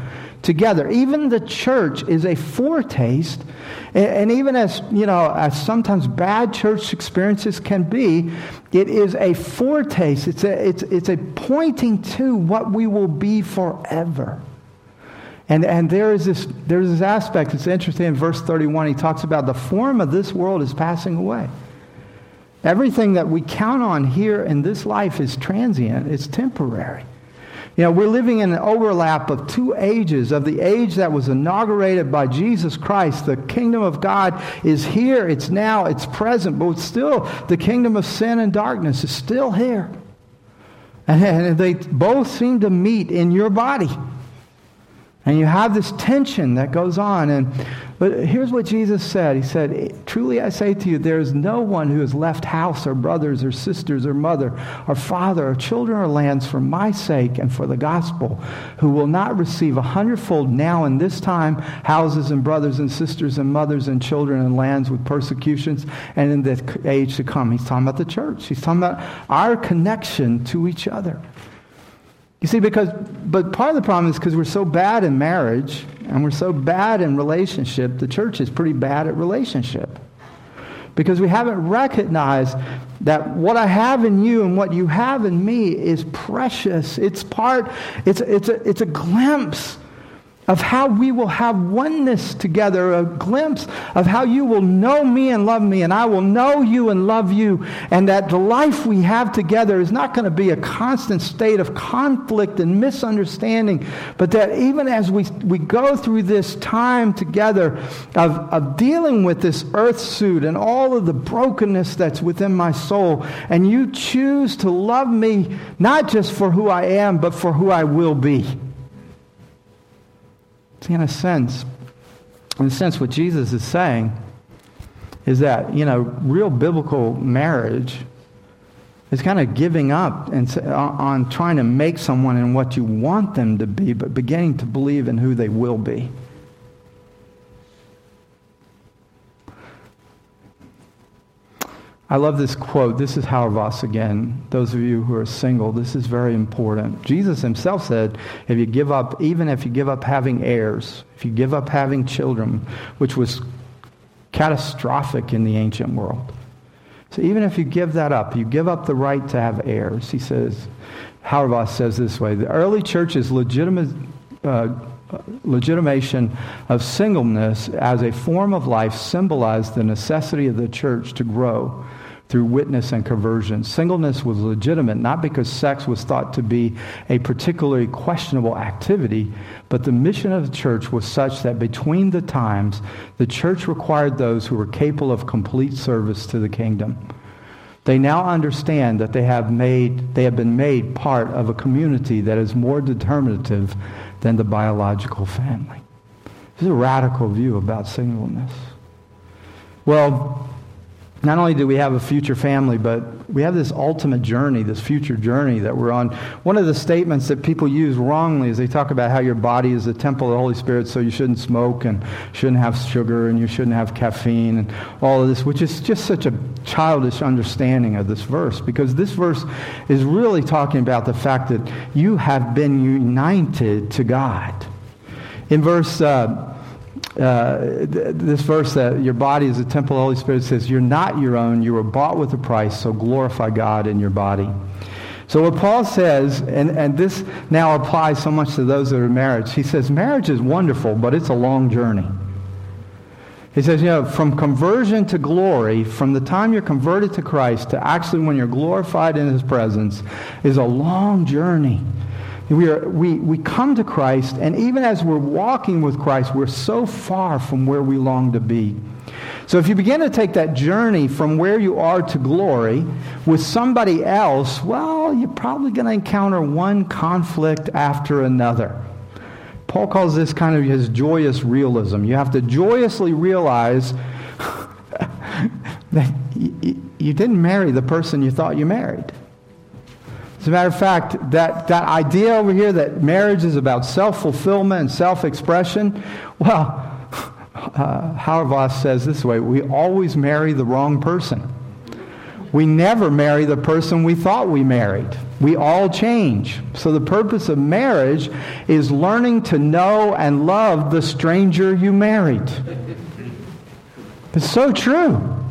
together. Even the church is a foretaste, and even as you know, as sometimes bad church experiences can be, it is a foretaste. It's a, it's, it's a pointing to what we will be forever. And, and there is this, there's this aspect, it's interesting in verse 31, he talks about the form of this world is passing away. Everything that we count on here in this life is transient, it's temporary. You know, we're living in an overlap of two ages of the age that was inaugurated by Jesus Christ. The kingdom of God is here, it's now, it's present, but still the kingdom of sin and darkness is still here. And they both seem to meet in your body. And you have this tension that goes on. And but here's what Jesus said. He said, Truly I say to you, there is no one who has left house or brothers or sisters or mother or father or children or lands for my sake and for the gospel who will not receive a hundredfold now in this time houses and brothers and sisters and mothers and children and lands with persecutions and in the age to come. He's talking about the church. He's talking about our connection to each other. You see, because, but part of the problem is because we're so bad in marriage and we're so bad in relationship, the church is pretty bad at relationship. Because we haven't recognized that what I have in you and what you have in me is precious. It's part, it's, it's, a, it's a glimpse of how we will have oneness together, a glimpse of how you will know me and love me, and I will know you and love you, and that the life we have together is not going to be a constant state of conflict and misunderstanding, but that even as we, we go through this time together of, of dealing with this earth suit and all of the brokenness that's within my soul, and you choose to love me not just for who I am, but for who I will be. See, in a sense, in a sense, what Jesus is saying is that, you know, real biblical marriage is kind of giving up and, on trying to make someone in what you want them to be, but beginning to believe in who they will be. I love this quote. This is Vos again. Those of you who are single, this is very important. Jesus himself said, if you give up, even if you give up having heirs, if you give up having children, which was catastrophic in the ancient world. So even if you give that up, you give up the right to have heirs. He says, Vos says this way, the early church's legitimate, uh, legitimation of singleness as a form of life symbolized the necessity of the church to grow through witness and conversion. Singleness was legitimate not because sex was thought to be a particularly questionable activity, but the mission of the church was such that between the times, the church required those who were capable of complete service to the kingdom. They now understand that they have, made, they have been made part of a community that is more determinative than the biological family. This is a radical view about singleness. Well, not only do we have a future family, but we have this ultimate journey, this future journey that we're on. One of the statements that people use wrongly is they talk about how your body is the temple of the Holy Spirit, so you shouldn't smoke and shouldn't have sugar and you shouldn't have caffeine and all of this, which is just such a childish understanding of this verse because this verse is really talking about the fact that you have been united to God. In verse. Uh, uh, this verse that your body is a temple of the Holy Spirit says, You're not your own, you were bought with a price, so glorify God in your body. So, what Paul says, and, and this now applies so much to those that are married, he says, Marriage is wonderful, but it's a long journey. He says, you know, from conversion to glory, from the time you're converted to Christ to actually when you're glorified in his presence, is a long journey. We, are, we, we come to Christ, and even as we're walking with Christ, we're so far from where we long to be. So if you begin to take that journey from where you are to glory with somebody else, well, you're probably going to encounter one conflict after another. Paul calls this kind of his joyous realism. You have to joyously realize *laughs* that you didn't marry the person you thought you married. As a matter of fact, that, that idea over here that marriage is about self fulfillment and self expression, well, *laughs* uh, Hauerwas says this way we always marry the wrong person. We never marry the person we thought we married. We all change. So the purpose of marriage is learning to know and love the stranger you married. It's so true.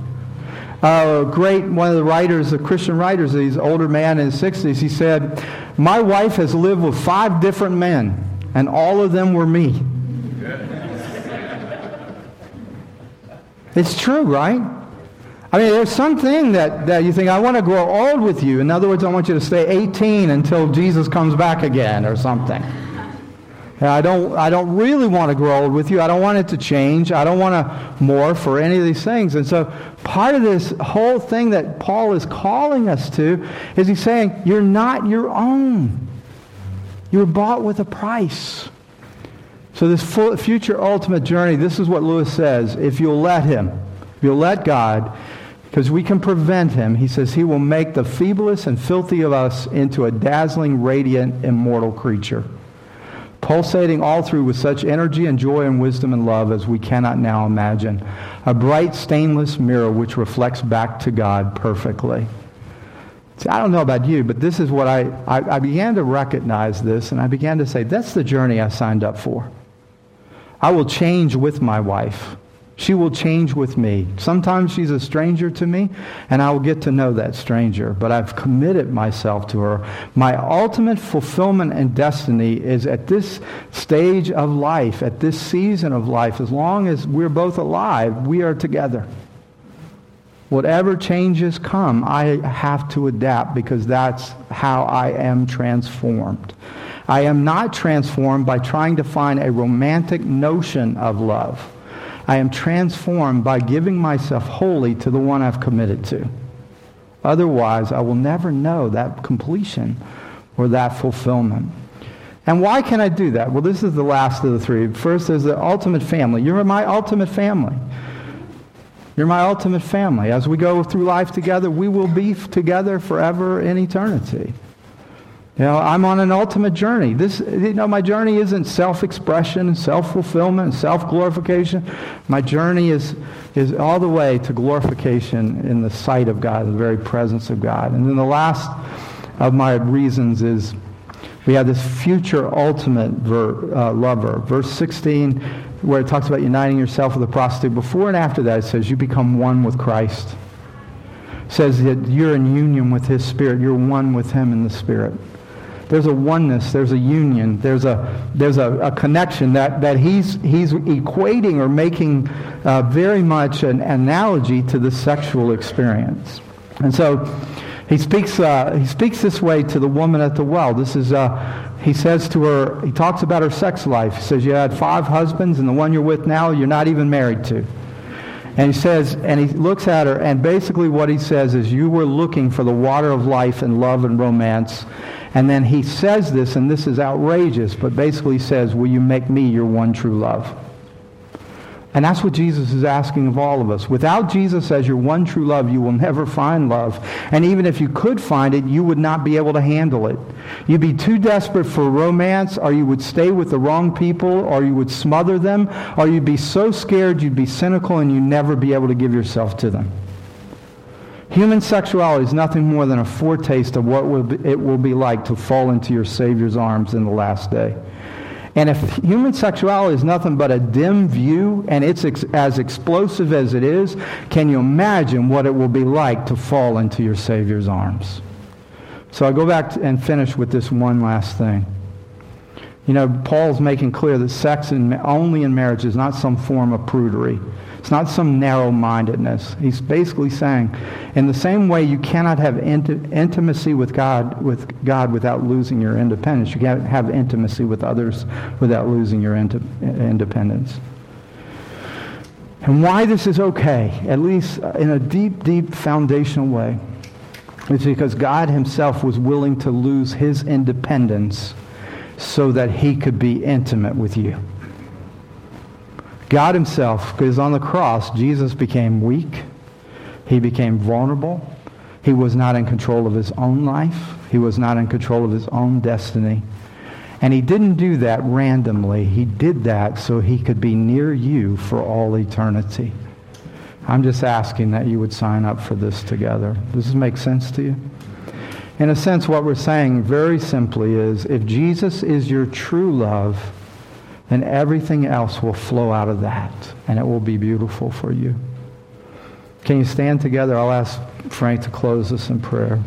Uh, great, one of the writers, the Christian writers, he's older man in his 60s, he said, My wife has lived with five different men, and all of them were me. It's true, right? I mean, there's something that, that you think, I want to grow old with you. In other words, I want you to stay 18 until Jesus comes back again or something. I don't, I don't really want to grow old with you. I don't want it to change. I don't want to morph or any of these things. And so part of this whole thing that Paul is calling us to is he's saying, you're not your own. You were bought with a price. So this future ultimate journey, this is what Lewis says. If you'll let him, if you'll let God, because we can prevent him, he says he will make the feeblest and filthy of us into a dazzling, radiant, immortal creature pulsating all through with such energy and joy and wisdom and love as we cannot now imagine. A bright, stainless mirror which reflects back to God perfectly. See, I don't know about you, but this is what I, I, I began to recognize this, and I began to say, that's the journey I signed up for. I will change with my wife. She will change with me. Sometimes she's a stranger to me, and I will get to know that stranger, but I've committed myself to her. My ultimate fulfillment and destiny is at this stage of life, at this season of life. As long as we're both alive, we are together. Whatever changes come, I have to adapt because that's how I am transformed. I am not transformed by trying to find a romantic notion of love. I am transformed by giving myself wholly to the one I've committed to. Otherwise, I will never know that completion or that fulfillment. And why can I do that? Well, this is the last of the three. First is the ultimate family. You're my ultimate family. You're my ultimate family. As we go through life together, we will be together forever in eternity. You know, I'm on an ultimate journey. This, you know, my journey isn't self-expression and self-fulfillment and self-glorification. My journey is, is all the way to glorification in the sight of God, in the very presence of God. And then the last of my reasons is we have this future ultimate ver, uh, lover. Verse 16, where it talks about uniting yourself with a prostitute. Before and after that, it says you become one with Christ. It says that you're in union with his spirit. You're one with him in the spirit there's a oneness, there's a union, there's a, there's a, a connection that, that he's, he's equating or making uh, very much an analogy to the sexual experience. And so he speaks, uh, he speaks this way to the woman at the well. This is, uh, he says to her, he talks about her sex life. He says, you had five husbands, and the one you're with now, you're not even married to. And he says, and he looks at her, and basically what he says is, you were looking for the water of life and love and romance, and then he says this, and this is outrageous, but basically says, Will you make me your one true love? And that's what Jesus is asking of all of us. Without Jesus as your one true love, you will never find love. And even if you could find it, you would not be able to handle it. You'd be too desperate for romance, or you would stay with the wrong people, or you would smother them, or you'd be so scared you'd be cynical and you'd never be able to give yourself to them. Human sexuality is nothing more than a foretaste of what will be, it will be like to fall into your Savior's arms in the last day. And if human sexuality is nothing but a dim view and it's ex- as explosive as it is, can you imagine what it will be like to fall into your Savior's arms? So I go back and finish with this one last thing. You know, Paul's making clear that sex in, only in marriage is not some form of prudery. It's not some narrow-mindedness. He's basically saying, in the same way you cannot have int- intimacy with God, with God without losing your independence. You can't have intimacy with others without losing your independence. And why this is okay, at least in a deep, deep foundational way, is because God himself was willing to lose his independence so that he could be intimate with you. God himself, because on the cross, Jesus became weak. He became vulnerable. He was not in control of his own life. He was not in control of his own destiny. And he didn't do that randomly. He did that so he could be near you for all eternity. I'm just asking that you would sign up for this together. Does this make sense to you? In a sense, what we're saying very simply is if Jesus is your true love, then everything else will flow out of that, and it will be beautiful for you. Can you stand together? I'll ask Frank to close us in prayer.